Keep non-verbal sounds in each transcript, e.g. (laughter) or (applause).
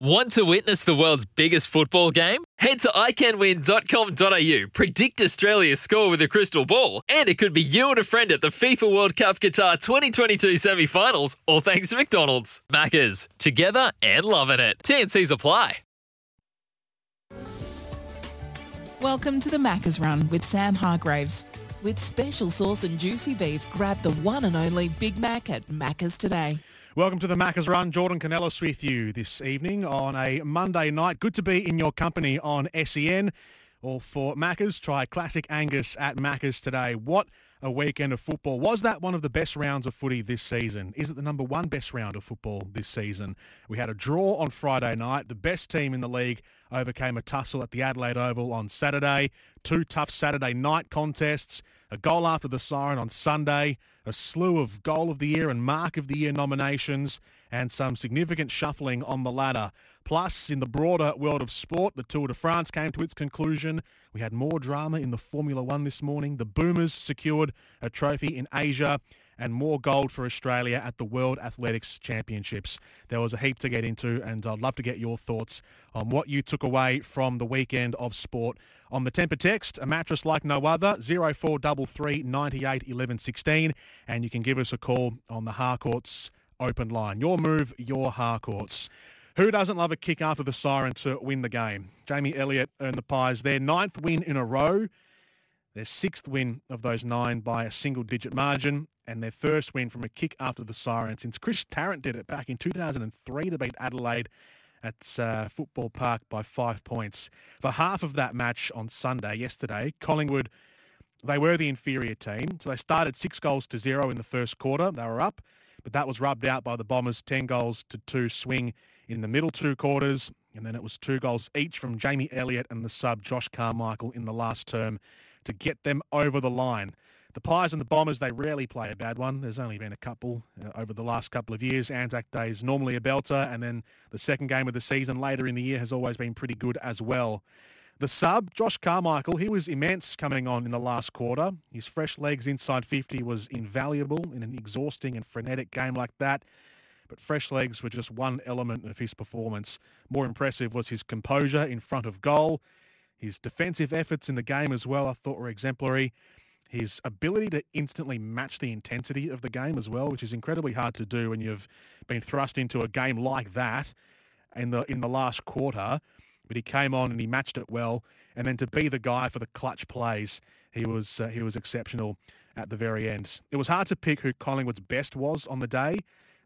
Want to witness the world's biggest football game? Head to iCanWin.com.au, predict Australia's score with a crystal ball, and it could be you and a friend at the FIFA World Cup Qatar 2022 semi finals, all thanks to McDonald's. Maccas, together and loving it. TNC's apply. Welcome to the Macca's Run with Sam Hargraves. With special sauce and juicy beef, grab the one and only Big Mac at Macca's today. Welcome to the Macca's Run. Jordan Canellis with you this evening on a Monday night. Good to be in your company on SEN. All for Macca's. Try Classic Angus at Macca's today. What a weekend of football. Was that one of the best rounds of footy this season? Is it the number one best round of football this season? We had a draw on Friday night. The best team in the league overcame a tussle at the Adelaide Oval on Saturday. Two tough Saturday night contests. A goal after the siren on Sunday. A slew of Goal of the Year and Mark of the Year nominations. And some significant shuffling on the ladder. Plus, in the broader world of sport, the Tour de France came to its conclusion. We had more drama in the Formula One this morning. The Boomers secured a trophy in Asia and more gold for Australia at the World Athletics Championships. There was a heap to get into, and I'd love to get your thoughts on what you took away from the weekend of sport. On the temper text, a mattress like no other, 0433 98 11 16, and you can give us a call on the Harcourts open line. Your move, your Harcourts. Who doesn't love a kick after the siren to win the game? Jamie Elliott earned the Pies their ninth win in a row, their sixth win of those nine by a single digit margin, and their first win from a kick after the siren since Chris Tarrant did it back in 2003 to beat Adelaide at uh, Football Park by five points. For half of that match on Sunday, yesterday, Collingwood, they were the inferior team. So they started six goals to zero in the first quarter. They were up, but that was rubbed out by the Bombers' 10 goals to two swing in the middle two quarters. And then it was two goals each from Jamie Elliott and the sub Josh Carmichael in the last term to get them over the line. The Pies and the Bombers, they rarely play a bad one. There's only been a couple uh, over the last couple of years. Anzac Day is normally a belter, and then the second game of the season later in the year has always been pretty good as well. The sub, Josh Carmichael, he was immense coming on in the last quarter. His fresh legs inside 50 was invaluable in an exhausting and frenetic game like that. But fresh legs were just one element of his performance. More impressive was his composure in front of goal. His defensive efforts in the game as well, I thought were exemplary his ability to instantly match the intensity of the game as well, which is incredibly hard to do when you've been thrust into a game like that in the in the last quarter. But he came on and he matched it well, and then to be the guy for the clutch plays, he was uh, he was exceptional at the very end. It was hard to pick who Collingwood's best was on the day.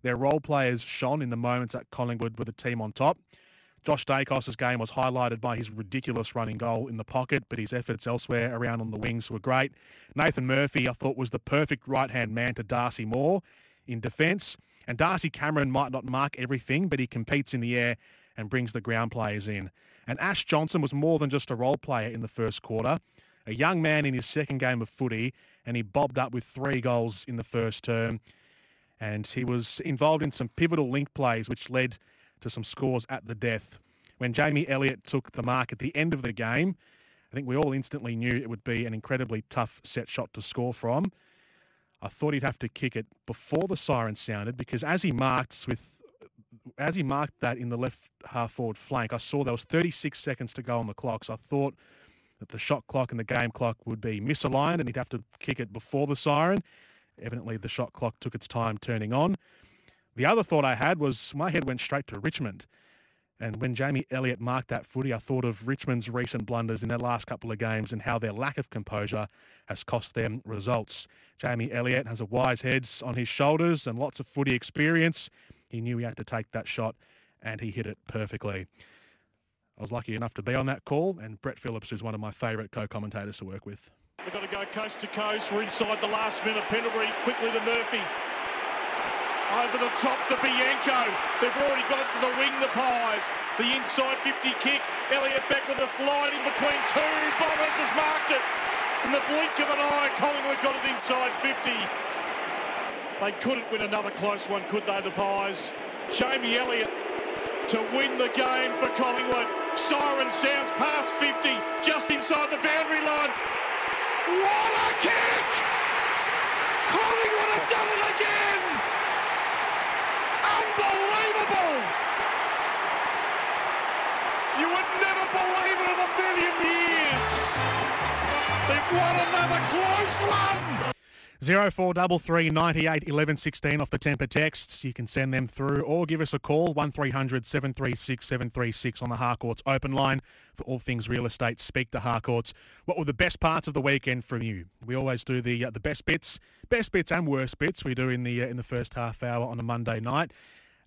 Their role players shone in the moments that Collingwood were the team on top. Josh Daicos' game was highlighted by his ridiculous running goal in the pocket, but his efforts elsewhere around on the wings were great. Nathan Murphy, I thought, was the perfect right hand man to Darcy Moore in defence. And Darcy Cameron might not mark everything, but he competes in the air and brings the ground players in. And Ash Johnson was more than just a role player in the first quarter. A young man in his second game of footy, and he bobbed up with three goals in the first term. And he was involved in some pivotal link plays, which led to some scores at the death. When Jamie Elliott took the mark at the end of the game, I think we all instantly knew it would be an incredibly tough set shot to score from. I thought he'd have to kick it before the siren sounded because as he marked with as he marked that in the left half forward flank, I saw there was 36 seconds to go on the clock. So I thought that the shot clock and the game clock would be misaligned and he'd have to kick it before the siren. Evidently, the shot clock took its time turning on. The other thought I had was my head went straight to Richmond. And when Jamie Elliott marked that footy, I thought of Richmond's recent blunders in their last couple of games and how their lack of composure has cost them results. Jamie Elliott has a wise head on his shoulders and lots of footy experience. He knew he had to take that shot and he hit it perfectly. I was lucky enough to be on that call, and Brett Phillips is one of my favourite co commentators to work with. We've got to go coast to coast. We're inside the last minute. Pendlebury quickly to Murphy. Over the top to Bianco. They've already got it to the wing, the Pies. The inside 50 kick. Elliott back with a flight in between two. Bombers has marked it. In the blink of an eye, Collingwood got it inside 50. They couldn't win another close one, could they, the Pies? Jamie Elliott to win the game for Collingwood. Siren sounds past 50, just inside the boundary line. What a kick! Collingwood have done it again! Unbelievable! You would never believe it in a million years! They've won another close one! Zero four double three ninety eight eleven sixteen off the temper texts. You can send them through or give us a call one 736 736 on the Harcourts open line for all things real estate. Speak to Harcourts. What were the best parts of the weekend from you? We always do the uh, the best bits, best bits and worst bits. We do in the uh, in the first half hour on a Monday night.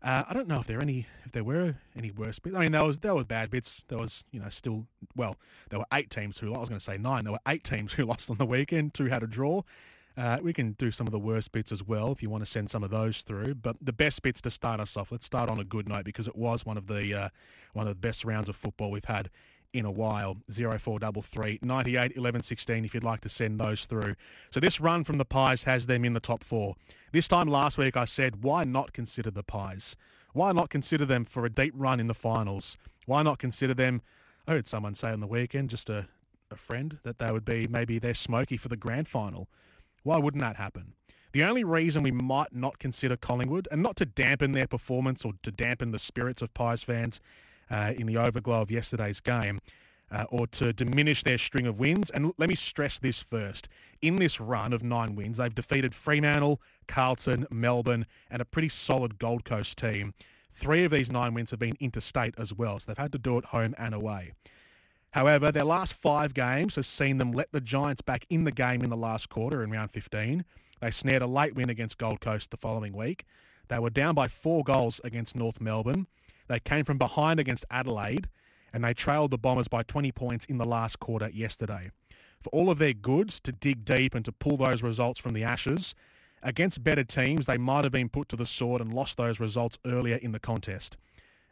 Uh, I don't know if there any if there were any worst bits. I mean, there was there were bad bits. There was you know still well there were eight teams who I was going to say nine. There were eight teams who (laughs) lost on the weekend. Two had a draw. Uh, we can do some of the worst bits as well if you want to send some of those through. But the best bits to start us off. Let's start on a good note because it was one of the uh, one of the best rounds of football we've had in a while. 0433 98 11 16 if you'd like to send those through. So this run from the Pies has them in the top four. This time last week I said, why not consider the Pies? Why not consider them for a deep run in the finals? Why not consider them? I heard someone say on the weekend, just a, a friend, that they would be maybe their smoky for the grand final. Why wouldn't that happen? The only reason we might not consider Collingwood, and not to dampen their performance or to dampen the spirits of Pies fans uh, in the overglow of yesterday's game, uh, or to diminish their string of wins. And let me stress this first. In this run of nine wins, they've defeated Fremantle, Carlton, Melbourne, and a pretty solid Gold Coast team. Three of these nine wins have been interstate as well, so they've had to do it home and away. However, their last five games has seen them let the Giants back in the game in the last quarter in round 15. They snared a late win against Gold Coast the following week. They were down by four goals against North Melbourne. They came from behind against Adelaide, and they trailed the Bombers by 20 points in the last quarter yesterday. For all of their goods to dig deep and to pull those results from the ashes, against better teams, they might have been put to the sword and lost those results earlier in the contest.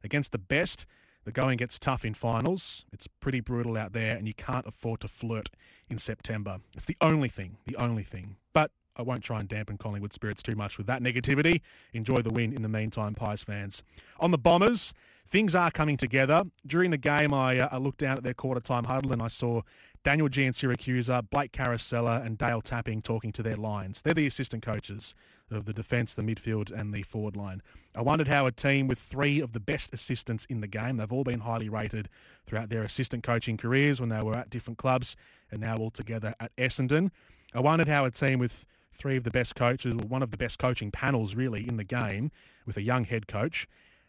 Against the best, the going gets tough in finals. It's pretty brutal out there, and you can't afford to flirt in September. It's the only thing, the only thing. But I won't try and dampen Collingwood spirits too much with that negativity. Enjoy the win in the meantime, Pies fans. On the Bombers, things are coming together. During the game, I, uh, I looked down at their quarter time huddle and I saw Daniel Giansiracusa, Blake Caracella, and Dale Tapping talking to their lines. They're the assistant coaches of the defence, the midfield, and the forward line. I wondered how a team with three of the best assistants in the game, they've all been highly rated throughout their assistant coaching careers when they were at different clubs and now all together at Essendon. I wondered how a team with three of the best coaches, or one of the best coaching panels really in the game, with a young head coach,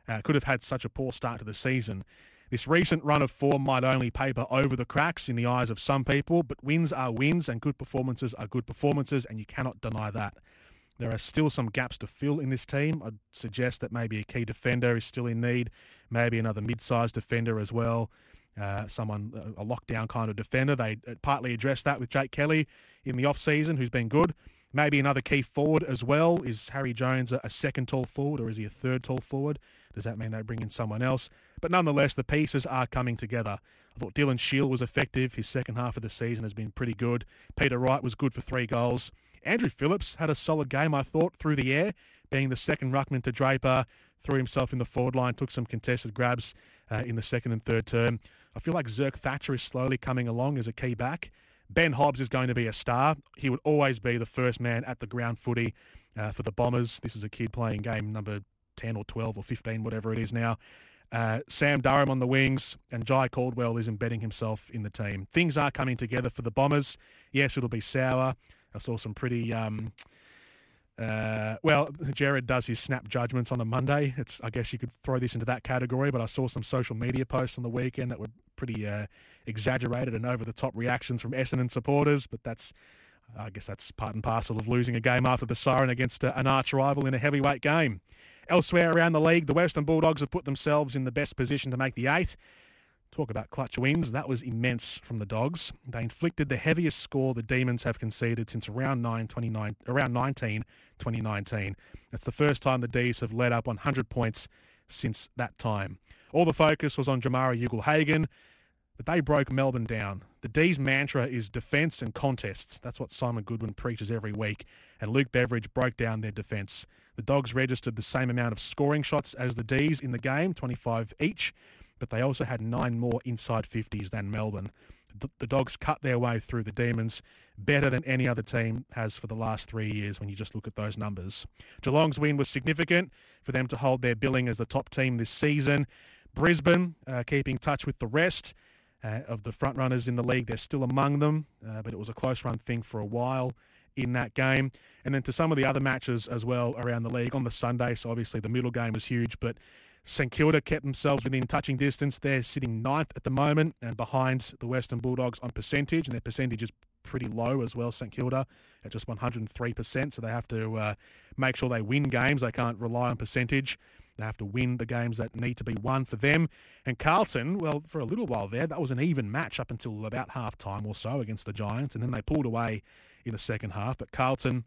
uh, could have had such a poor start to the season. This recent run of form might only paper over the cracks in the eyes of some people, but wins are wins and good performances are good performances, and you cannot deny that. There are still some gaps to fill in this team. I'd suggest that maybe a key defender is still in need, maybe another mid-sized defender as well. Uh, someone, a lockdown kind of defender. They uh, partly addressed that with Jake Kelly in the off-season, who's been good. Maybe another key forward as well. Is Harry Jones a, a second tall forward or is he a third tall forward? Does that mean they bring in someone else? But nonetheless, the pieces are coming together. I thought Dylan Shiel was effective. His second half of the season has been pretty good. Peter Wright was good for three goals. Andrew Phillips had a solid game, I thought, through the air, being the second ruckman to Draper, threw himself in the forward line, took some contested grabs uh, in the second and third term. I feel like Zerk Thatcher is slowly coming along as a key back. Ben Hobbs is going to be a star. He would always be the first man at the ground footy uh, for the Bombers. This is a kid playing game number 10 or 12 or 15, whatever it is now. Uh, Sam Durham on the wings and Jye Caldwell is embedding himself in the team. Things are coming together for the Bombers. Yes, it'll be sour. I saw some pretty. Um, uh, well, Jared does his snap judgments on a Monday. It's I guess you could throw this into that category, but I saw some social media posts on the weekend that were pretty uh, exaggerated and over the top reactions from Essendon supporters. But that's, I guess that's part and parcel of losing a game after the siren against uh, an arch rival in a heavyweight game. Elsewhere around the league, the Western Bulldogs have put themselves in the best position to make the eight. Talk about clutch wins. That was immense from the Dogs. They inflicted the heaviest score the Demons have conceded since around 9, 29, around 19, 2019. That's the first time the D's have led up 100 points since that time. All the focus was on Jamarra Ugle-Hagan, but they broke Melbourne down. The D's mantra is defence and contests. That's what Simon Goodwin preaches every week, and Luke Beveridge broke down their defence. The Dogs registered the same amount of scoring shots as the D's in the game, 25 each, but they also had nine more inside 50s than Melbourne. The, the, Dogs cut their way through the Demons better than any other team has for the last three years when you just look at those numbers. Geelong's win was significant for them to hold their billing as the top team this season. Brisbane uh, keeping touch with the rest uh, of the front runners in the league. They're still among them, uh, but it was a close run thing for a while in that game. And then to some of the other matches as well around the league on the Sunday. So obviously the middle game was huge, but St Kilda kept themselves within touching distance. They're sitting ninth at the moment and behind the Western Bulldogs on percentage, and their percentage is pretty low as well, St Kilda, at just 103%. So they have to uh, make sure they win games. They can't rely on percentage. They have to win the games that need to be won for them. And Carlton, well, for a little while there, that was an even match up until about half time or so against the Giants. And then they pulled away in the second half. But Carlton,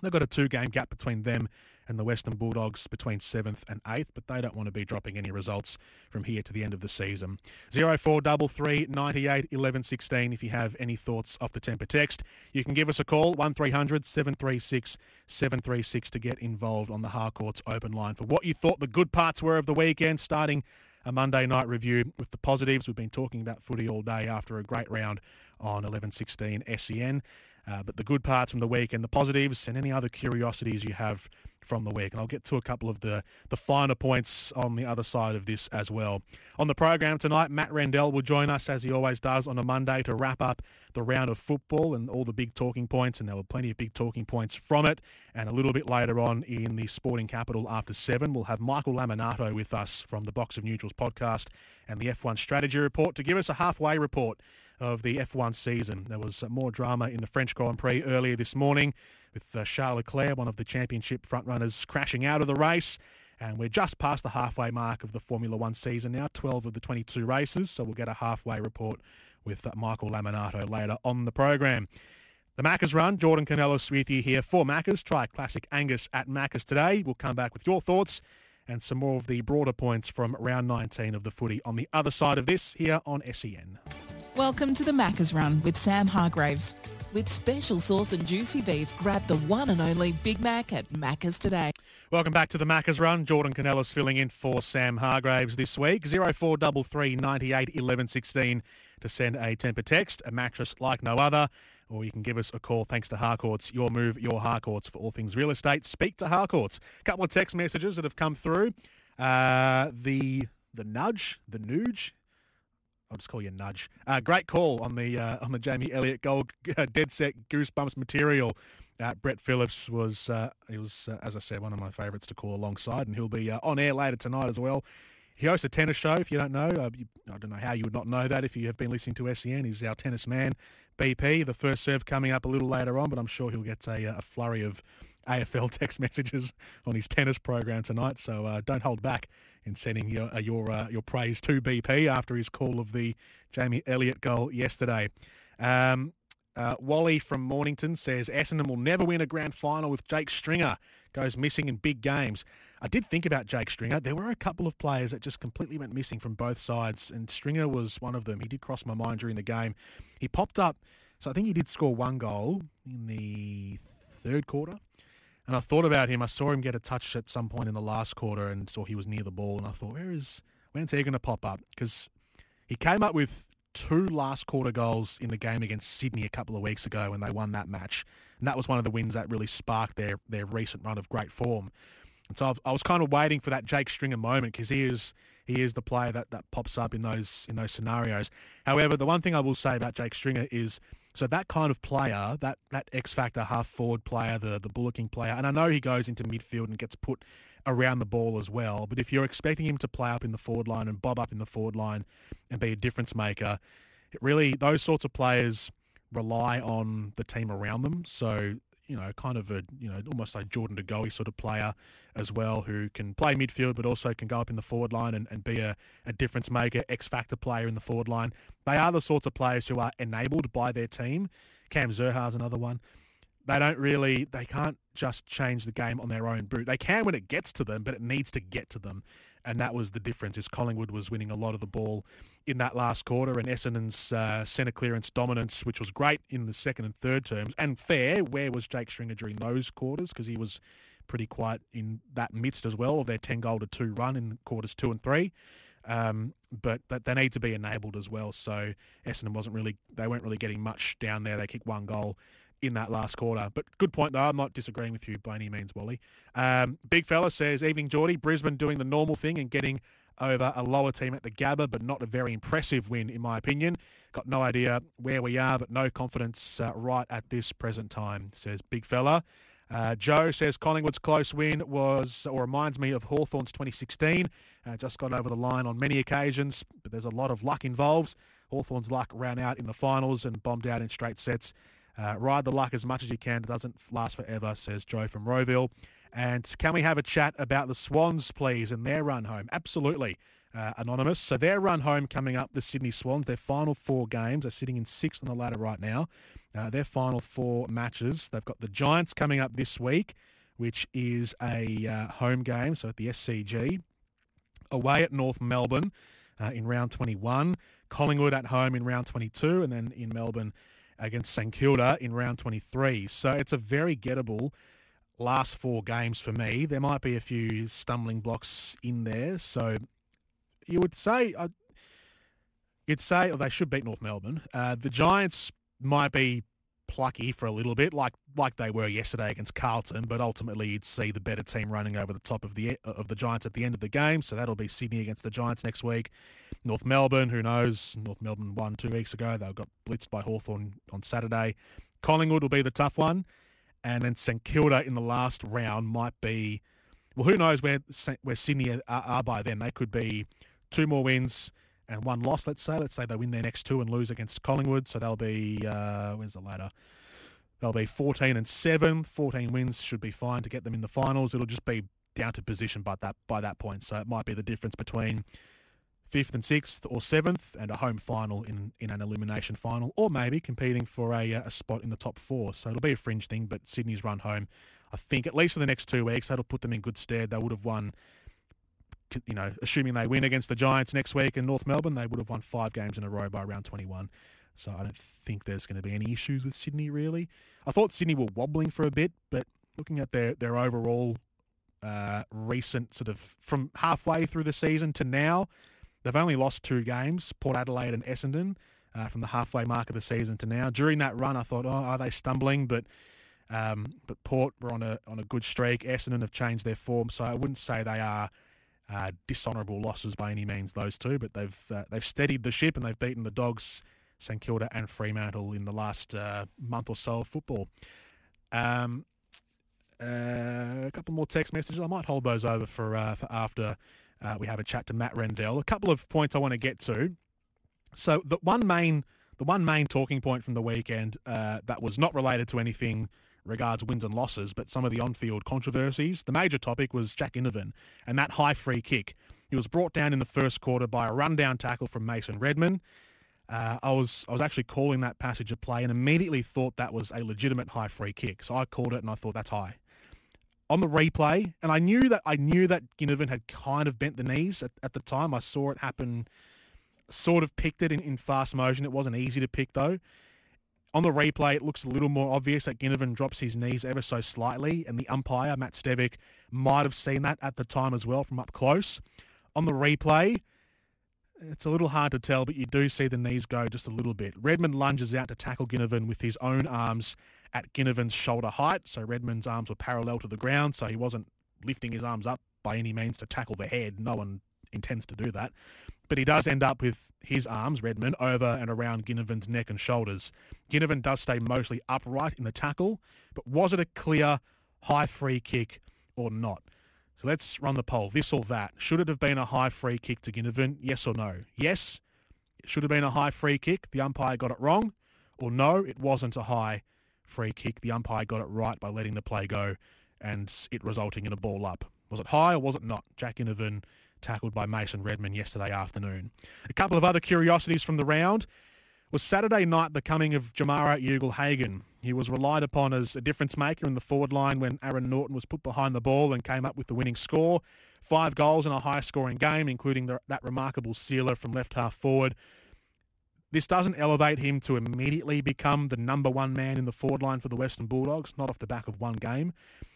they've got a two game gap between them and the Western Bulldogs between 7th and 8th, but they don't want to be dropping any results from here to the end of the season. 0433 98 11 16 if you have any thoughts off the temper text. You can give us a call, 1300 736 736 to get involved on the Harcourts open line for what you thought the good parts were of the weekend, starting a Monday night review with the positives. We've been talking about footy all day after a great round on 1116 SEN. Uh, but the good parts from the week and the positives and any other curiosities you have from the week. And I'll get to a couple of the, the finer points on the other side of this as well. On the program tonight, Matt Rendell will join us as he always does on a Monday to wrap up the round of football and all the big talking points. And there were plenty of big talking points from it. And a little bit later on in the Sporting Capital after seven, we'll have Michael Lamonato with us from the Box of Neutrals podcast and the F1 Strategy Report to give us a halfway report of the F1 season. There was more drama in the French Grand Prix earlier this morning with uh, Charles Leclerc, one of the championship frontrunners, crashing out of the race. And we're just past the halfway mark of the Formula One season now, 12 of the 22 races. So we'll get a halfway report with uh, Michael Lamonato later on the program. The Maccas run, Jordan Canellis with you here for Maccas. Try Classic Angus at Maccas today. We'll come back with your thoughts and some more of the broader points from round 19 of the footy on the other side of this here on SEN. Welcome to the Maccas Run with Sam Hargraves. With special sauce and juicy beef, grab the one and only Big Mac at Macca's today. Welcome back to the Maccas Run. Jordan Canellis filling in for Sam Hargraves this week. 0433 98 11 16 to send a temper text, a mattress like no other, or you can give us a call thanks to Harcourts. Your move, your Harcourts for all things real estate. Speak to Harcourts. A couple of text messages that have come through. Uh, the the nudge, the nudge, I'll just call you Nudge. Uh, great call on the uh, on the Jamie Elliott goal, uh, dead set goosebumps material. Uh, Brett Phillips was uh, he was as I said one of my favourites to call alongside, and he'll be on air later tonight as well. He hosts a tennis show. If you don't know, you, I don't know how you would not know that if you have been listening to SEN. He's our tennis man, BP. The first serve coming up a little later on, but I'm sure he'll get a, a flurry of AFL (laughs) text messages on his tennis program tonight. So don't hold back in sending your uh, your uh, your praise to BP after his call of the Jamie Elliott goal yesterday. Um, uh, Wally from Mornington says Essendon will never win a grand final with Jake Stringer goes missing in big games. I did think about Jake Stringer. There were a couple of players that just completely went missing from both sides, and Stringer was one of them. He did cross my mind during the game. He popped up, so I think he did score one goal in the third quarter. And I thought about him. I saw him get a touch at some point in the last quarter and saw he was near the ball. And I thought, where is, when's he going to pop up? Because he came up with two last quarter goals in the game against Sydney a couple of weeks ago when they won that match. And that was one of the wins that really sparked their, their recent run of great form. And so I was kind of waiting for that Jake Stringer moment because he is he is the player that, that pops up in those in those scenarios. However, the one thing I will say about Jake Stringer is so that kind of player, that that X factor half forward player, the the bullocking player, and I know he goes into midfield and gets put around the ball as well. But if you're expecting him to play up in the forward line and bob up in the forward line and be a difference maker, it really those sorts of players rely on the team around them. So you know, kind of a, you know, almost like Jordan De Goey sort of player as well, who can play midfield but also can go up in the forward line and, and be a, a difference maker, X factor player in the forward line. They are the sorts of players who are enabled by their team. Cam Zurhaar's another one. They don't really, they can't just change the game on their own boot. They can when it gets to them, but it needs to get to them and that was the difference. Is Collingwood was winning a lot of the ball in that last quarter, and Essendon's uh, centre clearance dominance, which was great in the second and third terms, and fair. Where was Jake Stringer during those quarters? Because he was pretty quiet in that midst as well of their ten goal to two run in quarters two and three. Um, but, but they need to be enabled as well. So Essendon wasn't really they weren't really getting much down there. They kicked one goal in that last quarter. But good point, though. I'm not disagreeing with you by any means, Wally. Um, Big fella says, Evening, Geordie. Brisbane doing the normal thing and getting over a lower team at the Gabba, but not a very impressive win, in my opinion. Got no idea where we are, but no confidence uh, right at this present time, says Big Fella. Uh, Joe says Collingwood's close win was, or reminds me of Hawthorn's 2016. Uh, just got over the line on many occasions, but there's a lot of luck involved. Hawthorn's luck ran out in the finals and bombed out in straight sets. Uh, ride the luck as much as you can. It doesn't last forever, says Joe from Rowville. And can we have a chat about the Swans, please, and their run home? Absolutely. Uh, anonymous. So their run home coming up, the Sydney Swans, their final four games are sitting in sixth on the ladder right now. Uh, their final four matches, they've got the Giants coming up this week, which is a uh, home game, so at the SCG. Away at North Melbourne uh, in round 21. Collingwood at home in round 22, and then in Melbourne against St Kilda in round 23. So it's a very gettable last four games for me. There might be a few stumbling blocks in there. So you would say, uh, you'd say oh, they should beat North Melbourne. Uh, the Giants might be plucky for a little bit, like like they were yesterday against Carlton. But ultimately, you'd see the better team running over the top of the uh, of the Giants at the end of the game. So that'll be Sydney against the Giants next week. North Melbourne, who knows? North Melbourne won two weeks ago. They got blitzed by Hawthorn on Saturday. Collingwood will be the tough one, and then St Kilda in the last round might be. Well, who knows where where Sydney are, are by then? They could be two more wins and one loss, let's say. Let's say they win their next two and lose against Collingwood. So they'll be, uh, where's the ladder? They'll be 14 and 7. 14 wins should be fine to get them in the finals. It'll just be down to position by that, by that point. So it might be the difference between fifth and sixth or seventh and a home final in, in an elimination final, or maybe competing for a, uh, a spot in the top four. So it'll be a fringe thing, but Sydney's run home, I think, at least for the next two weeks, that'll put them in good stead. They would have won you know, assuming they win against the Giants next week in North Melbourne, they would have won five games in a row by round 21. So I don't think there's going to be any issues with Sydney, really. I thought Sydney were wobbling for a bit, but looking at their, their overall uh, recent sort of from halfway through the season to now, they've only lost two games, Port Adelaide and Essendon, uh, from the halfway mark of the season to now. During that run, I thought, oh, are they stumbling? But um, but Port were on a on a good streak. Essendon have changed their form, so I wouldn't say they are uh, dishonourable losses by any means, those two, but they've uh, they've steadied the ship and they've beaten the Dogs, St Kilda and Fremantle in the last uh, month or so of football. Um, uh, a couple more text messages. I might hold those over for uh, for after uh, we have a chat to Matt Rendell. A couple of points I want to get to. So the one main the one main talking point from the weekend that was not related to anything regards wins and losses, but some of the on-field controversies. The major topic was Jack Ginnivan and that high free kick. He was brought down in the first quarter by a rundown tackle from Mason Redman. Uh, I was I was actually calling that passage of play and immediately thought that was a legitimate high free kick. So I called it and I thought that's high. On the replay, and I knew that I knew that Ginnivan had kind of bent the knees at, at the time. I saw it happen, sort of picked it in, in fast motion. It wasn't easy to pick though. On the replay, it looks a little more obvious that Ginnivan drops his knees ever so slightly, and the umpire, Matt Stevic, might have seen that at the time as well from up close. On the replay, it's a little hard to tell, but you do see the knees go just a little bit. Redman lunges out to tackle Ginnivan with his own arms at Ginnivan's shoulder height, so Redman's arms were parallel to the ground, so he wasn't lifting his arms up by any means to tackle the head. No one intends to do that. But he does end up with his arms, Redman, over and around Ginnivan's neck and shoulders. Ginnivan does stay mostly upright in the tackle, but was it a clear high free kick or not? So let's run the poll. This or that. Should it have been a high free kick to Ginnivan? Yes or no? Yes, it should have been a high free kick. The umpire got it wrong. Or no, it wasn't a high free kick. The umpire got it right by letting the play go and it resulting in a ball up. Was it high or was it not? Jack Ginnivan tackled by Mason Redman yesterday afternoon. A couple of other curiosities from the round was Saturday night the coming of Jamarra Ugle-Hagan. He was relied upon as a difference maker in the forward line when Aaron Naughton was put behind the ball and came up with the winning score. Five goals in a high scoring game, including the, that remarkable sealer from left half forward. This doesn't elevate him to immediately become the number one man in the forward line for the Western Bulldogs, not off the back of one game.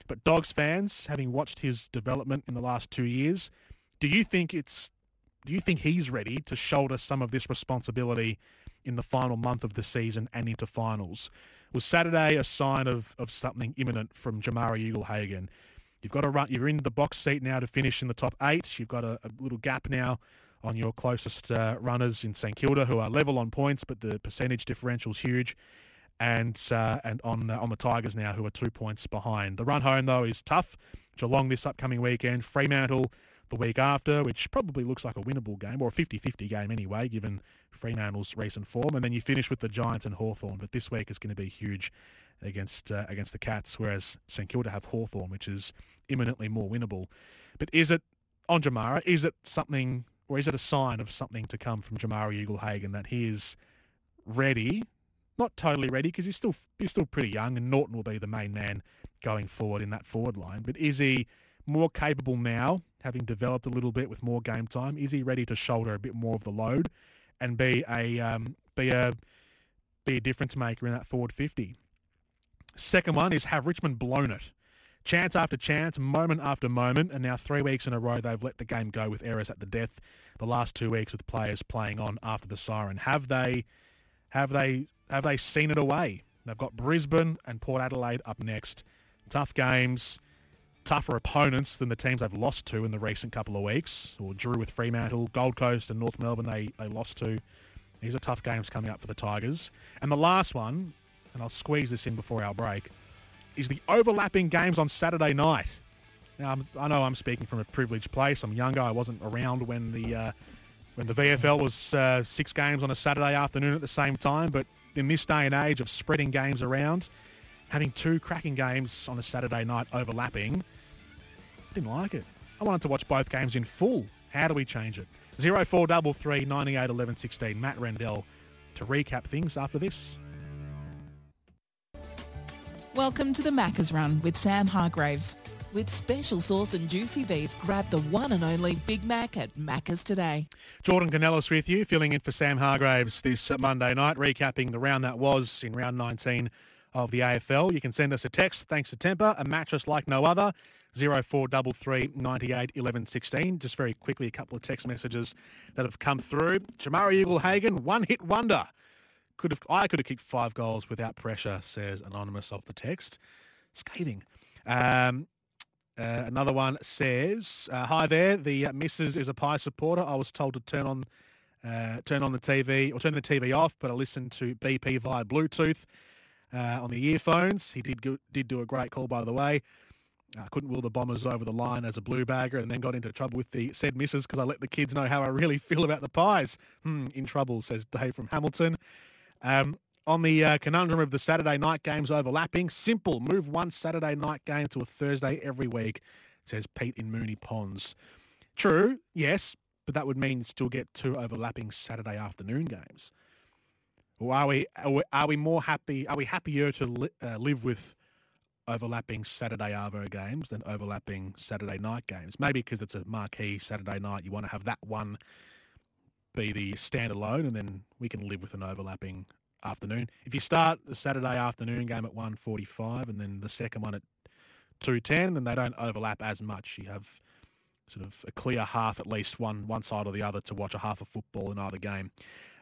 But Dogs fans, having watched his development in the last two years, do you think it's do you think he's ready to shoulder some of this responsibility in the final month of the season and into finals? Was Saturday a sign of, of something imminent from Jamarra Ugle-Hagan? You've got to run. You're in the box seat now to finish in the top eight. You've got a, a little gap now on your closest uh, runners in St Kilda, who are level on points, but the percentage differential is huge. And uh, and on uh, on the Tigers now, who are two points behind. The run home though is tough. Geelong this upcoming weekend, Fremantle the week after, which probably looks like a winnable game or a 50-50 game anyway, given Fremantle's recent form. And then you finish with the Giants and Hawthorn. But this week is going to be huge against uh, against the Cats, whereas St Kilda have Hawthorn, which is imminently more winnable. But is it on Jamarra? Is it something or is it a sign of something to come from Jamarra Ugle-Hagan that he is ready, not totally ready because he's still he's still pretty young, and Naughton will be the main man going forward in that forward line. But is he more capable now, having developed a little bit with more game time? Is he ready to shoulder a bit more of the load and be a um, be a be a difference maker in that forward fifty? Second one is have Richmond blown it? Chance after chance, moment after moment, and now three weeks in a row they've let the game go with errors at the death. The last two weeks with players playing on after the siren. Have they have they have they seen it away? They've got Brisbane and Port Adelaide up next. Tough games, tougher opponents than the teams they've lost to in the recent couple of weeks, or drew with Fremantle, Gold Coast, and North Melbourne they, they lost to. These are tough games coming up for the Tigers. And the last one, and I'll squeeze this in before our break, is the overlapping games on Saturday night. Now, I'm, i know I'm speaking from a privileged place. I'm younger. I wasn't around when the uh, when the VFL was uh, six games on a Saturday afternoon at the same time. But in this day and age of spreading games around, having two cracking games on a Saturday night overlapping, I didn't like it. I wanted to watch both games in full. How do we change it? 0433 98 11 16. Matt Rendell to recap things after this. Welcome to the Macca's Run with Sam Hargraves. With special sauce and juicy beef, grab the one and only Big Mac at Macca's today. Jordan Canellis with you, filling in for Sam Hargraves this Monday night, recapping the round that was in round 19 of the AFL. You can send us a text, thanks to Temper, a mattress like no other, 0433 98 11 16. Just very quickly, a couple of text messages that have come through. Jamarra Ugle-Hagan, one hit wonder could have I could have kicked five goals without pressure, says anonymous of the text. Scathing. Um, uh, another one says, uh, "Hi there. The uh, missus is a pie supporter. I was told to turn on uh, turn on the TV or turn the TV off, but I listened to BP via Bluetooth uh, on the earphones. He did go, did do a great call, by the way. I couldn't will the Bombers over the line as a blue bagger and then got into trouble with the said missus because I let the kids know how I really (laughs) feel about the pies. Hmm, in trouble, says Dave from Hamilton. Um, on the uh, conundrum of the Saturday night games overlapping, simple. Move one Saturday night game to a Thursday every week, says Pete in Moonee Ponds. True, yes, but that would mean still get two overlapping Saturday afternoon games. Or are we are we, are we more happy? Are we happier to li- uh, live with overlapping Saturday Arvo games than overlapping Saturday night games? Maybe because it's a marquee Saturday night, you want to have that one be the standalone, and then we can live with an overlapping afternoon. If you start the Saturday afternoon game at 1.45 and then the second one at 2.10, then they don't overlap as much. You have sort of a clear half at least one one side or the other to watch a half of football in either game.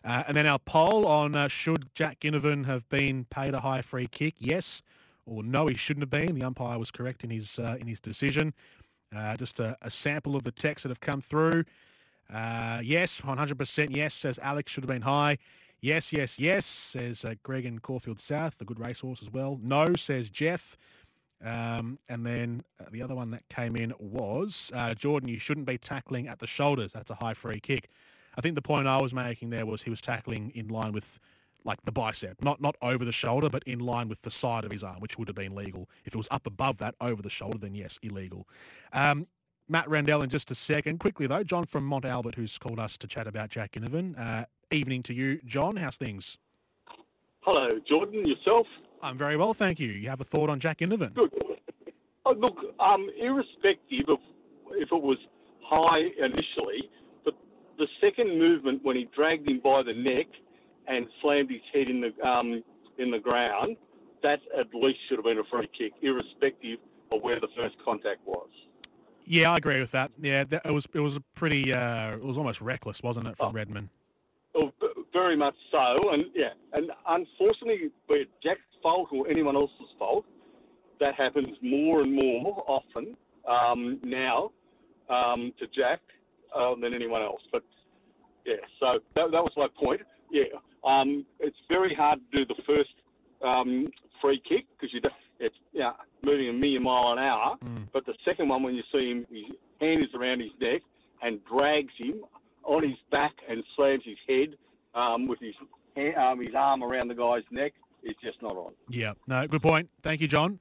Uh, and then our poll on uh, should Jack Ginnivan have been paid a high free kick? Yes or no, he shouldn't have been. The umpire was correct in his uh, in his decision. Uh, just a, a, sample of the texts that have come through. Uh, yes, 100% yes, says Alex should have been high. Yes, yes, yes, says uh, Greg in Caulfield South, a good racehorse as well. No, says Jeff. Um, and then the other one that came in was Jordan, you shouldn't be tackling at the shoulders. That's a high free kick. I think the point I was making there was he was tackling in line with like the bicep, not not over the shoulder, but in line with the side of his arm, which would have been legal. If it was up above that, over the shoulder, then yes, illegal. Um, Matt Rendell in just a second. Quickly though, John from Mont Albert, who's called us to chat about Jack Ginnivan. Uh, evening to you, John. How's things? Hello, Jordan. Yourself? I'm very well, thank you. You have a thought on Jack Ginnivan? Good. Oh, look, um, irrespective of if it was high initially, the second movement when he dragged him by the neck and slammed his head in the um, in the ground, that at least should have been a free kick, irrespective of where the first contact was. Yeah, I agree with that. Yeah, that, it was it was a pretty uh, it was almost reckless, wasn't it, from Oh. Redman? Oh, very much so, and yeah, and unfortunately, be it Jack's fault or anyone else's fault, that happens more and more often um, now um, to Jack uh, than anyone else. But yeah, so that, that was my point. Yeah, um, it's very hard to do the first um, free kick because you it's yeah moving a million mile an hour. Mm. But the second one, when you see him, his hand is around his neck and drags him on his back and slams his head um, with his hand, um, his arm around the guy's neck, is just not on. Yeah, no, good point. Thank you, John.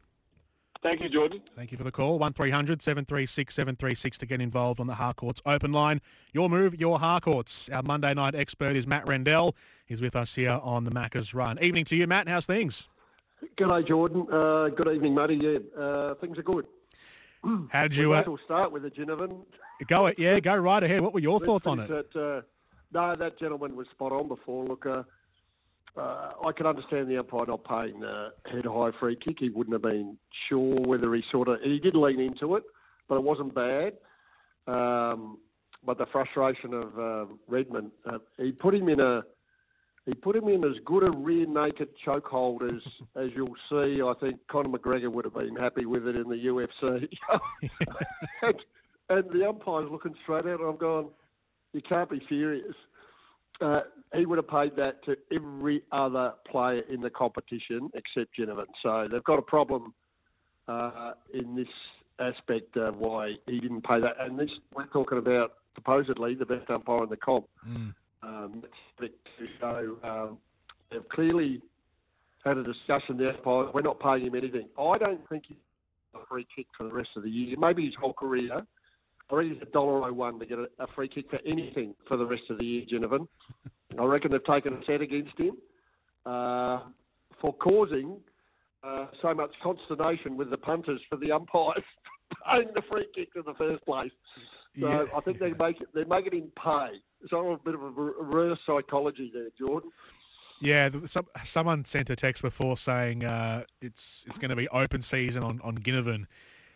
Thank you, Jordan. Thank you for the call. 1300 736 736 to get involved on the Harcourts open line. Your move, your Harcourts. Our Monday night expert is Matt Rendell. He's with us here on the Macca's Run. Evening to you, Matt. How's things? G'day, Jordan. Uh, good evening, Matty. Yeah, uh, things are good. How did We you might uh, as well start with the Ginnivan. go? It, yeah, go right ahead. What were your thoughts on it? That, uh, no, that gentleman was spot on before. Look, uh, I can understand the umpire not paying the head high free kick. He wouldn't have been sure whether he sort of he did lean into it, but it wasn't bad. Um, but the frustration of uh, Redman, uh, he put him in a he put him in as good a rear naked chokehold as (laughs) as you'll see. I think Conor McGregor would have been happy with it in the UFC. (laughs) (laughs) and, and the umpire's looking straight at it. I'm going, you can't be serious. Uh, he would have paid that to every other player in the competition except Ginnivan. So they've got a problem uh, in this aspect of why he didn't pay that. And this we're talking about supposedly the best umpire in the comp. Mm. Um, to show um, they've clearly had a discussion there. We're not paying him anything. I don't think he's a free kick for the rest of the year. Maybe his whole career. I reckon it's a dollar oh one to get a, free kick for anything for the rest of the year, Ginnivan. I reckon they've taken a set against him uh, for causing uh, so much consternation with the punters for the umpires (laughs) paying the free kick in the first place. So Yeah. I think they make it, they're making him pay. So a bit of a reverse psychology there, Jordan. Yeah, some, someone sent a text before saying uh, it's it's going to be open season on, on Ginnivan,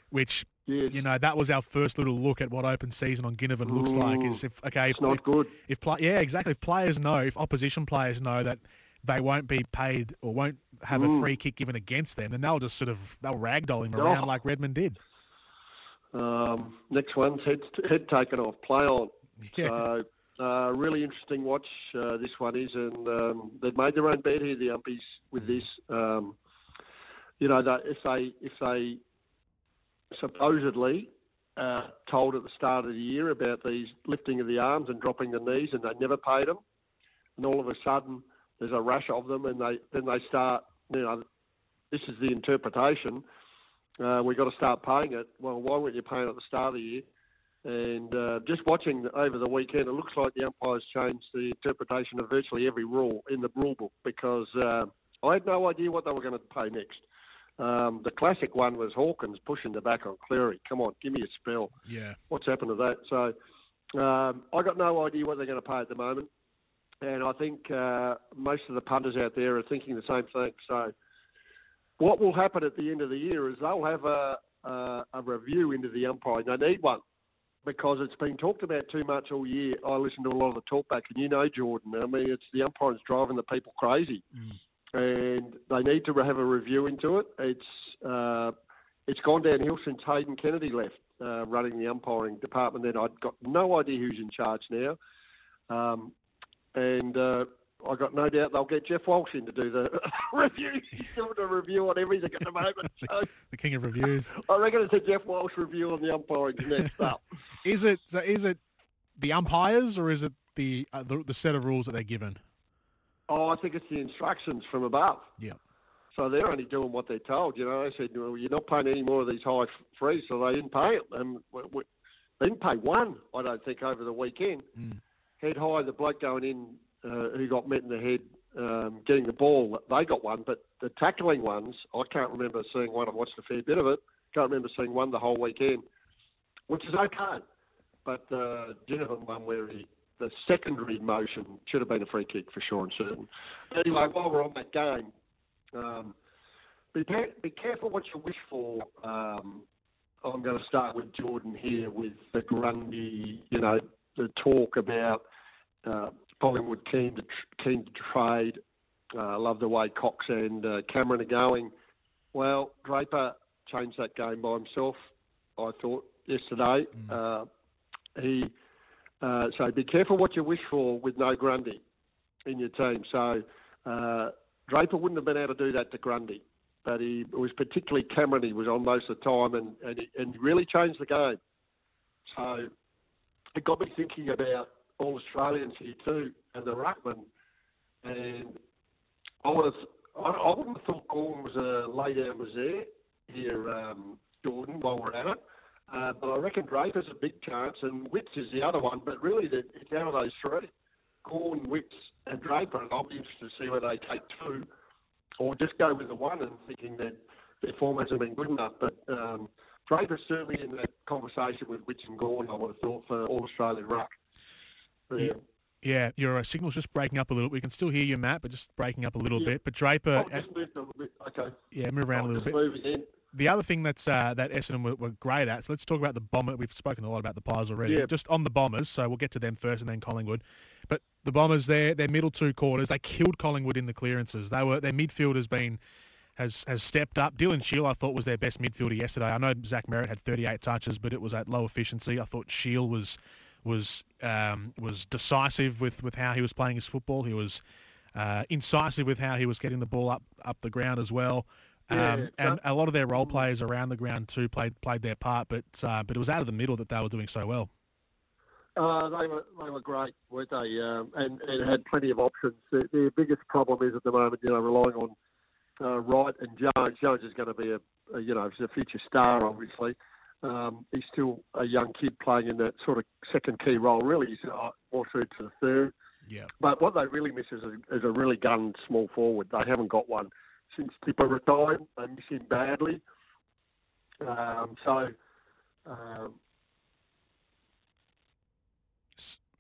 which, Yes. you know, that was our first little look at what open season on Ginnivan looks like. Is if, okay, It's if, not if, good. if play, yeah, exactly. If players know, if opposition players know that they won't be paid or won't have a free kick given against them, then they'll just sort of they'll ragdoll him around Oh. like Redman did. Um, next one's head, head taken off. Play on. (laughs) Yeah. So uh, really interesting watch uh, this one is, and um, they've made their own bed here, the umpies, with Mm. this. Um, you know, that if they if they supposedly uh, told at the start of the year about these lifting of the arms and dropping the knees, and they never paid them, and all of a sudden there's a rush of them, and they then they start. You know, this is the interpretation. Uh, we've got to start paying it. Well, why weren't you paying at the start of the year? And uh, just watching over the weekend, it looks like the umpires changed the interpretation of virtually every rule in the rule book because uh, I had no idea what they were going to pay next. Um, the classic one was Hawkins pushing the back on Cleary. Come on, give me a spell. Yeah. What's happened to that? So um, I got no idea what they're going to pay at the moment, and I think uh, most of the punters out there are thinking the same thing. So what will happen at the end of the year is they'll have a, a, a review into the umpiring. They need one because it's been talked about too much all year. I listen to a lot of the talkback, and you know, Jordan. I mean, it's the umpiring's driving the people crazy, and they need to have a review into it. It's uh, it's gone downhill since Hayden Kennedy left uh, running the umpiring department. Then I'd got no idea who's in charge now, um, and uh, I got no doubt they'll get Geoff Walsh in to do the (laughs) review. He's doing a review on everything at the moment. (laughs) So The king of reviews. (laughs) I reckon it's a Geoff Walsh review on the umpiring next up. Is it so? Is it the umpires or is it the uh, the, the set of rules that they're given? Oh, I think it's the instructions from above. Yeah. So they're only doing what they're told. You know, they said, well, you're not paying any more of these high frees, so they didn't pay it. And we, we, they didn't pay one, I don't think, over the weekend. Mm. Head high, the bloke going in uh, who got met in the head um, getting the ball, they got one. But the tackling ones, I can't remember seeing one. I watched a fair bit of it. Can't remember seeing one the whole weekend, which is okay. But the uh, one where he, the secondary motion should have been a free kick for sure and certain. Anyway, while we're on that game, um, be, be careful what you wish for. Um, I'm going to start with Jordan here with the Grundy, you know, the talk about uh, Collingwood keen to keen to trade. Uh, I uh, love the way Cox and uh, Cameron are going. Well, Draper changed that game by himself. I thought yesterday. Mm. Uh, he uh, so be careful what you wish for with no Grundy in your team. So uh, Draper wouldn't have been able to do that to Grundy, but he was particularly Cameron. He was on most of the time and and he, and really changed the game. So it got me thinking about all Australians here too, and the ruckman. And I would have, I, I wouldn't have thought Gawn was a lay down was there here, um, Jordan, while we're at it. Uh, but I reckon Draper's a big chance, and Witts is the other one. But really, the, it's out of those three, Gawn, Witts, and Draper. And I'll be interested to see whether they take two, or just go with the one, and thinking that their form hasn't been good enough. But um, Draper's certainly in that conversation with Witts and Gawn. I would have thought for All Australian ruck. Yeah. Yeah, your uh, signal's just breaking up a little. We can still hear you, Matt, but just breaking up a little yeah. bit. But Draper, just moved a little bit. Okay. Yeah, move around I'll a little bit. The other thing that's uh, that Essendon were, were, great at. So let's talk about the bomber. We've spoken a lot about the Pies already. Yeah. Just on the Bombers, so we'll get to them first, and then Collingwood. But the Bombers, their their middle two quarters, they killed Collingwood in the clearances. They were their midfield has been has has stepped up. Dylan Shiel, I thought, was their best midfielder yesterday. I know Zach Merrett had 38 touches, but it was at low efficiency. I thought Shiel was was um, was decisive with, with how he was playing his football. He was uh, incisive with how he was getting the ball up up the ground as well. Um, yeah, and a lot of their role players around the ground too played played their part, but uh, but it was out of the middle that they were doing so well. Uh, they were they were great, weren't they? Um, and, and had plenty of options. Their, their, biggest problem is at the moment, you know, relying on uh, Wright and Jones. Jones is going to be a, a you know, a future star, obviously. Um, he's still a young kid playing in that sort of second key role. Really, he's uh, more suited to the third. Yeah. But what they really miss is a, is a really gun small forward. They haven't got one since Tipper retired. They miss him badly. Um, so. Um,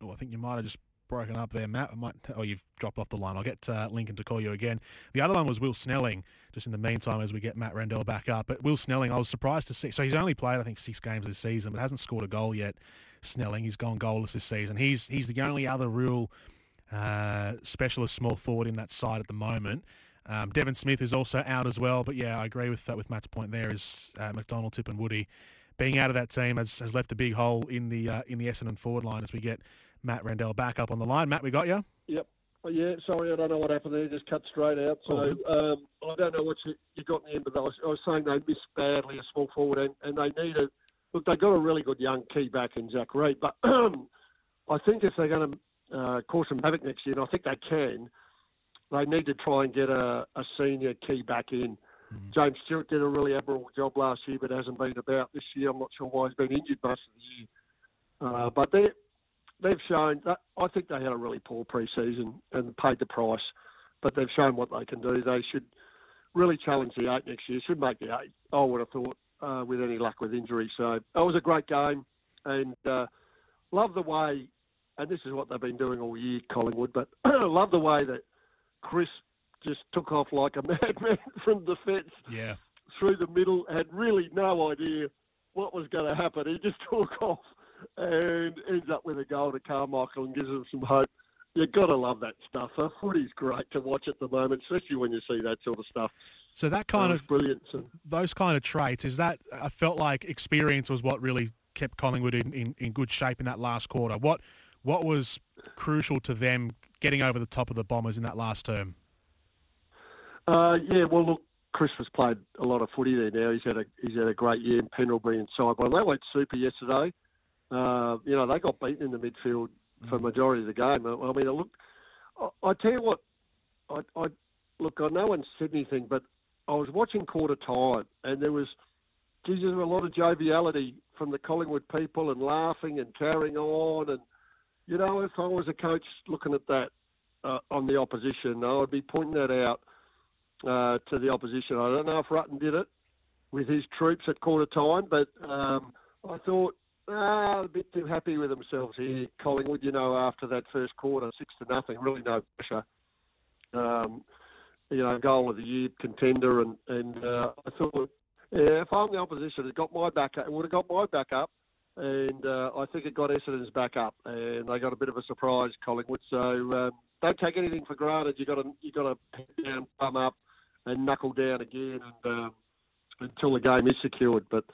oh, I think you might have just broken up there, Matt. I might, oh, you've dropped off the line. I'll get uh, Lincoln to call you again. The other one was Will Snelling, just in the meantime as we get Matt Rendell back up. But Will Snelling, I was surprised to see. So he's only played, I think, six games this season, but hasn't scored a goal yet. Snelling, he's gone goalless this season. He's he's the only other real uh, specialist small forward in that side at the moment. Um, Devon Smith is also out as well. But yeah, I agree with that with Matt's point there. Is uh, McDonald, Tip, and Woody being out of that team has, has left a big hole in the uh, in the Essendon forward line as we get Matt Rendell back up on the line. Matt, we got you? Yep. Oh, yeah, sorry, I don't know what happened there. Just cut straight out. So um, I don't know what you, you got in the end, but I was, I was saying they missed badly a small forward, and, and they needed. Look, they got a really good young key back in Zach Reid, but (clears throat) I think if they're going to uh, cause some havoc next year, and I think they can, they need to try and get a, a senior key back in. Mm-hmm. James Stewart did a really admirable job last year, but hasn't been about this year. I'm not sure why he's been injured most of the year. Uh, but they they've shown. That, I think they had a really poor pre-season and paid the price, but they've shown what they can do. They should really challenge the eight next year. Should make the eight. I would have thought uh, with any luck with injury. So it was a great game, and uh, love the way. And this is what they've been doing all year, Collingwood. But (clears throat) love the way that Crisp just took off like a (laughs) madman from the fence. Yeah. Through the middle, had really no idea what was going to happen. He just (laughs) took off and ends up with a goal to Carmichael and gives them some hope. You've got to love that stuff. The footy's great to watch at the moment, especially when you see that sort of stuff. So that kind of brilliant. Those kind of traits is that I felt like experience was what really kept Collingwood in, in, in good shape in that last quarter. What what was crucial to them getting over the top of the Bombers in that last term? Uh, yeah, well, look, Crisp has played a lot of footy there now. He's had a he's had a great year in Pendlebury and Sidebottom. They went super yesterday. Uh, you know, they got beaten in the midfield for mm. majority of the game. I mean, look, I, I tell you what I, I look, I know one said anything, but I was watching quarter time, and there was, geez, there was a lot of joviality from the Collingwood people and laughing and carrying on. And you know, if I was a coach looking at that uh, on the opposition, I would be pointing that out uh, to the opposition. I don't know if Rutten did it with his troops at quarter time, but um, I thought ah, a bit too happy with themselves here, Collingwood. You know, after that first quarter, six to nothing, really no pressure. Um, you know, goal of the year contender, and and uh, I thought, yeah, if I'm the opposition, it got my back up. It would have got my back up, and uh, I think it got Essendon's back up, and they got a bit of a surprise, Collingwood. So um, don't take anything for granted. You got to you got to head down, thumb up, and knuckle down again, and um, until the game is secured. But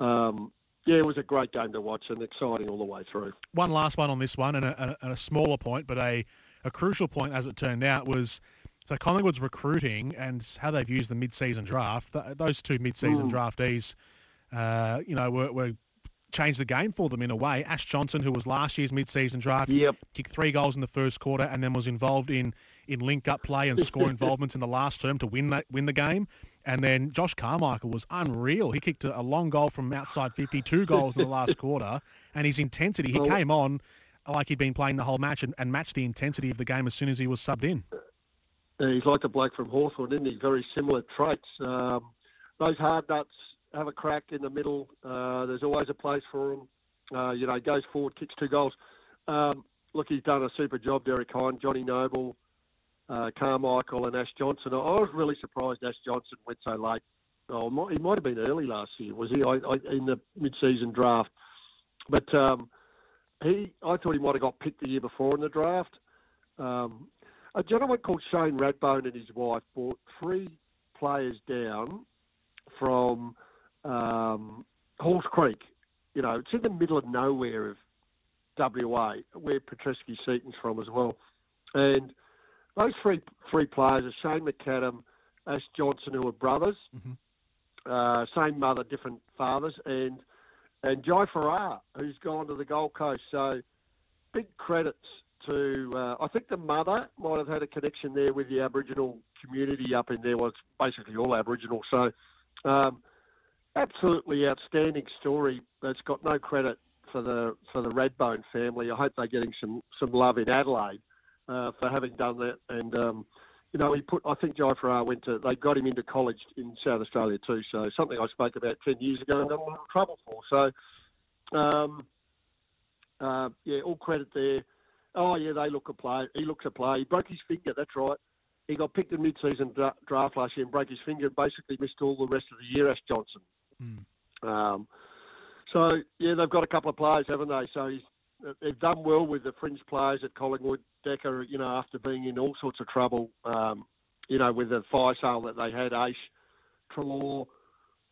um, yeah, it was a great game to watch and exciting all the way through. One last one on this one, and a, and a smaller point, but a, a crucial point as it turned out was so Collingwood's recruiting and how they've used the mid-season draft. Th- those two mid-season mm. draftees, uh, you know, were, were changed the game for them in a way. Ash Johnson, who was last year's mid-season draft, yep. kicked three goals in the first quarter and then was involved in in link-up play and score (laughs) involvements in the last term to win that win the game. And then Josh Carmichael was unreal. He kicked a, a long goal from outside 52 goals in the last (laughs) quarter, and his intensity. He came on like he'd been playing the whole match and, and matched the intensity of the game as soon as he was subbed in. He's like a bloke from Hawthorn, isn't he? Very similar traits. Um, those hard nuts have a crack in the middle. Uh, there's always a place for him. Uh, you know, goes forward, kicks two goals. Um, look, he's done a super job, Derek Hine, Johnny Noble, uh, Carmichael, and Ash Johnson. I was really surprised Ash Johnson went so late. Oh, he might have been early last year, was he? I, I, in the mid-season draft, but um, he, I thought he might have got picked the year before in the draft. Um, a gentleman called Shane Radbone and his wife bought three players down from um, Halls Creek. You know, it's in the middle of nowhere of WA, where Petreski Seaton's from as well. And those three three players are Shane McAdam, Ash Johnson, who are brothers, mm-hmm. uh, same mother, different fathers, and and Jy Farrar, who's gone to the Gold Coast. So big credits to. Uh, I think the mother might have had a connection there with the Aboriginal community up in there. Was well, basically all Aboriginal. So um, absolutely outstanding story that's got no credit for the for the Radbone family. I hope they're getting some some love in Adelaide uh, for having done that. And um, you know, he put. I think Jy Farrar went to. They got him into college in South Australia too. So something I spoke about ten years ago and got a lot of trouble for. So um, uh, yeah, all credit there. Oh yeah, they look a play. He looks a play. He broke his finger. That's right. He got picked in mid-season draft last year and broke his finger. and Basically missed all the rest of the year. Ash Johnson. Mm. Um, so yeah, they've got a couple of players, haven't they? So they've done well with the fringe players at Collingwood. Decker, you know, after being in all sorts of trouble, um, you know, with the fire sale that they had, Aish, Treloar,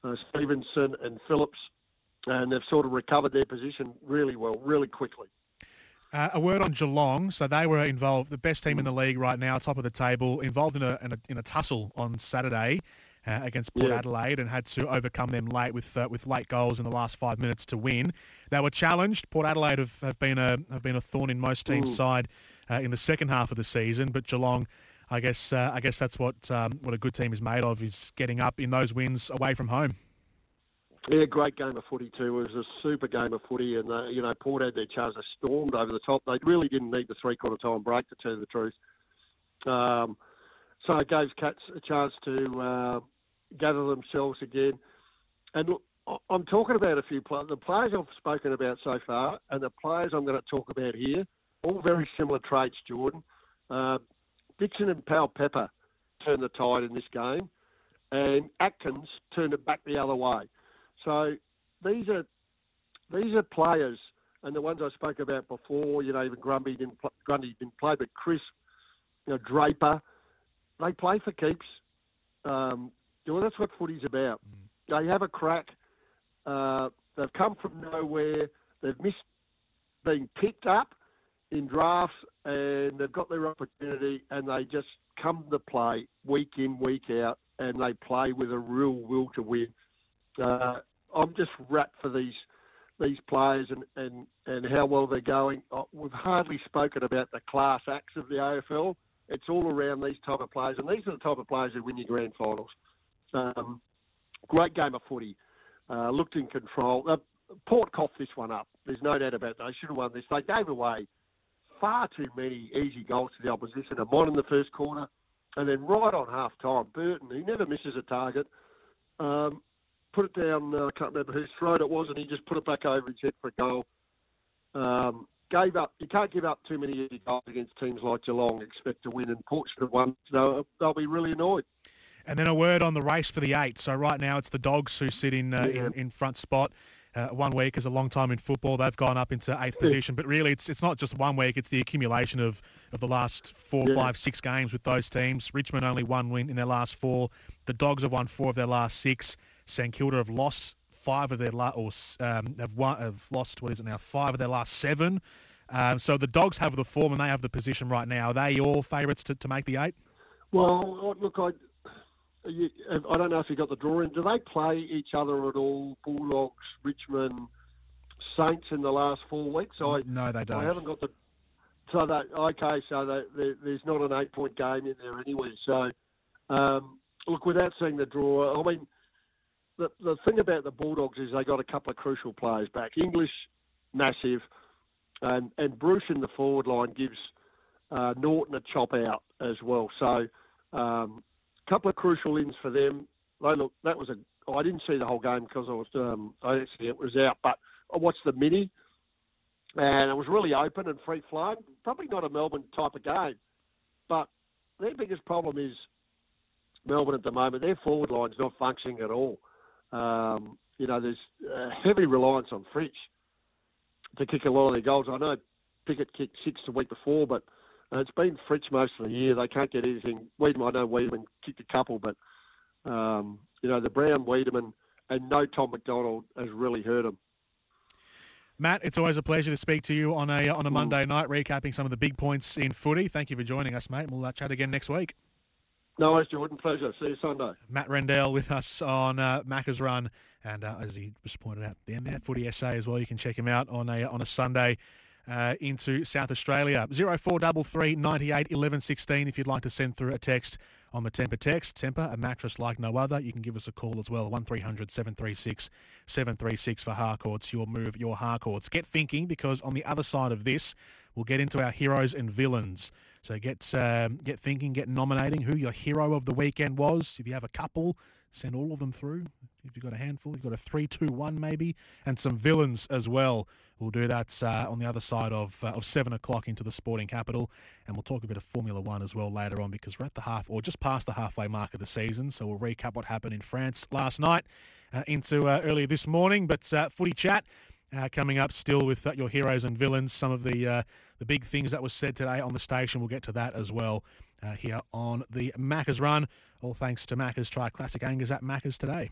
uh, Stephenson, and Phillips, and they've sort of recovered their position really well, really quickly. Uh, a word on Geelong. So they were involved, the best team in the league right now, top of the table, involved in a, in a, in a tussle on Saturday uh, against Port yeah. Adelaide and had to overcome them late with uh, with late goals in the last five minutes to win. They were challenged. Port Adelaide have, have been a have been a thorn in most teams' Ooh. side uh, in the second half of the season, but Geelong. I guess uh, I guess that's what um, what a good team is made of is getting up in those wins away from home. Yeah, great game of footy too. It was a super game of footy, and uh, you know Port had their chance. They stormed over the top. They really didn't need the three quarter time break to tell you the truth. Um, so it gave Cats a chance to uh, gather themselves again. And I'm talking about a few players. The players I've spoken about so far, and the players I'm going to talk about here, all very similar traits. Jordan, uh, Dixon and Powell-Pepper turned the tide in this game, and Atkins turned it back the other way. So these are these are players, and the ones I spoke about before. You know, even Grundy didn't Grundy didn't play, but Crisp, you know, Draper, they play for keeps. Um, well, that's what footy's about. Mm. They have a crack. Uh, they've come from nowhere. They've missed being picked up in drafts, and they've got their opportunity, and they just come to play week in, week out, and they play with a real will to win. Uh, I'm just wrapped for these these players and, and, and how well they're going. Uh, we've hardly spoken about the class acts of the AFL. it's all around these type of players, and these are the type of players who win your grand finals. Um, great game of footy. Uh, looked in control. Uh, Port coughed this one up. There's no doubt about that. They should have won this. They gave away far too many easy goals to the opposition. Amon in the first quarter, and then right on half time, Burton, he never misses a target, um, put it down. Uh, I can't remember whose throat it was, and he just put it back over his head for a goal. Um, gave up. You can't give up too many easy goals against teams like Geelong. Expect to win, and Port should have won. So they'll be really annoyed. And then a word on the race for the eight. So right now it's the Dogs who sit in uh, in, in front spot. Uh, one week is a long time in football. They've gone up into eighth position, but really it's it's not just one week. It's the accumulation of, of the last four, Yeah. five, six games with those teams. Richmond only one win in their last four. The Dogs have won four of their last six. St Kilda have lost five of their la- or um, have won, have lost what is it now? Five of their last seven. Um, so the Dogs have the form and they have the position right now. Are they your favourites to, to make the eight? Well, look, I, you, I don't know if you got the draw in. Do they play each other at all? Bulldogs, Richmond, Saints in the last four weeks. I No, they don't. I haven't got the. So that okay, so that there's not an eight-point game in there anyway. So, um, look, without seeing the draw, I mean, the the thing about the Bulldogs is they got a couple of crucial players back. English, massive, and and Bruce in the forward line gives uh, Naughton a chop out as well. So, um, couple of crucial ins for them. They look that was a. I didn't see the whole game because I was um, I see it was out, but I watched the mini and it was really open and free flowing. Probably not a Melbourne type of game, but their biggest problem is Melbourne at the moment. Their forward line's not functioning at all. Um, you know, there's uh, heavy reliance on Fritsch to kick a lot of their goals. I know Pickett kicked six the week before, but it's been Fritsch most of the year. They can't get anything. Weideman, I know Weideman kicked a couple, but um, you know the Brown Weideman and no Tom McDonald has really hurt them. Matt, it's always a pleasure to speak to you on a on a Monday night, recapping some of the big points in footy. Thank you for joining us, mate. We'll uh, chat again next week. No worries, Jordan. Pleasure. See you Sunday. Matt Rendell with us on uh, Macca's Run, and uh, as he just pointed out, the there, Footy SA as well. You can check him out on a on a Sunday. Uh, into South Australia. 0433 98 11 16 if you'd like to send through a text on the Temper text. Temper, a mattress like no other. You can give us a call as well. 1300 736 736 for Harcourts. Your move, your Harcourts. Get thinking because on the other side of this, we'll get into our heroes and villains. So get um, get thinking, get nominating who your hero of the weekend was. If you have a couple, send all of them through. If you've got a handful, you've got a three, two, one maybe, and some villains as well. We'll do that uh, on the other side of uh, of seven o'clock into the sporting capital, and we'll talk a bit of Formula One as well later on because we're at the half or just past the halfway mark of the season. So we'll recap what happened in France last night uh, into uh, earlier this morning. But uh, footy chat. Uh, coming up still with your heroes and villains, some of the the big things that was said today on the station. We'll get to that as well here on the Macca's Run. All thanks to Macca's. Try Classic Angus at Macca's today.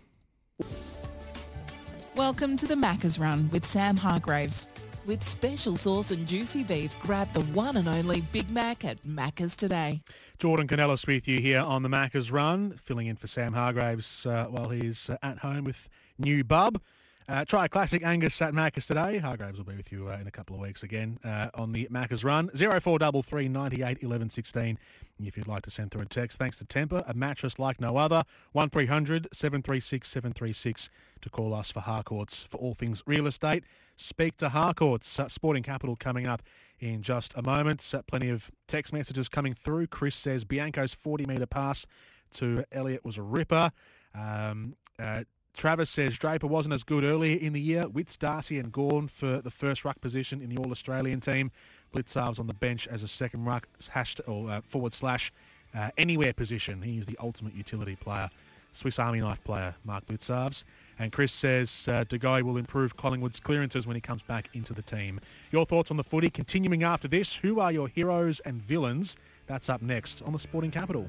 Welcome to the Macca's Run with Sam Hargraves. With special sauce and juicy beef, grab the one and only Big Mac at Macca's today. Jordan Canellis with you here on the Macca's Run, filling in for Sam Hargraves uh, while he's uh, at home with new bub. Uh, try a classic Angus at Macca's today. Hargraves will be with you uh, in a couple of weeks again uh, on the Macca's Run. 0433 98 11 16 if you'd like to send through a text. Thanks to Temper, a mattress like no other. 1300 736 736 to call us for Harcourts for all things real estate. Speak to Harcourts. Uh, Sporting Capital coming up in just a moment. Uh, plenty of text messages coming through. Chris says Bianco's 40 metre pass to Elliott was a ripper. Um, uh, Travis says Draper wasn't as good earlier in the year. Witts, Darcy and Gawn for the first ruck position in the All-Australian team. Blicavs on the bench as a second ruck hashed, or uh, forward slash uh, anywhere position. He is the ultimate utility player. Swiss Army knife player, Mark Blicavs. And Chris says uh, De Goey will improve Collingwood's clearances when he comes back into the team. Your thoughts on the footy continuing after this. Who are your heroes and villains? That's up next on the Sporting Capital.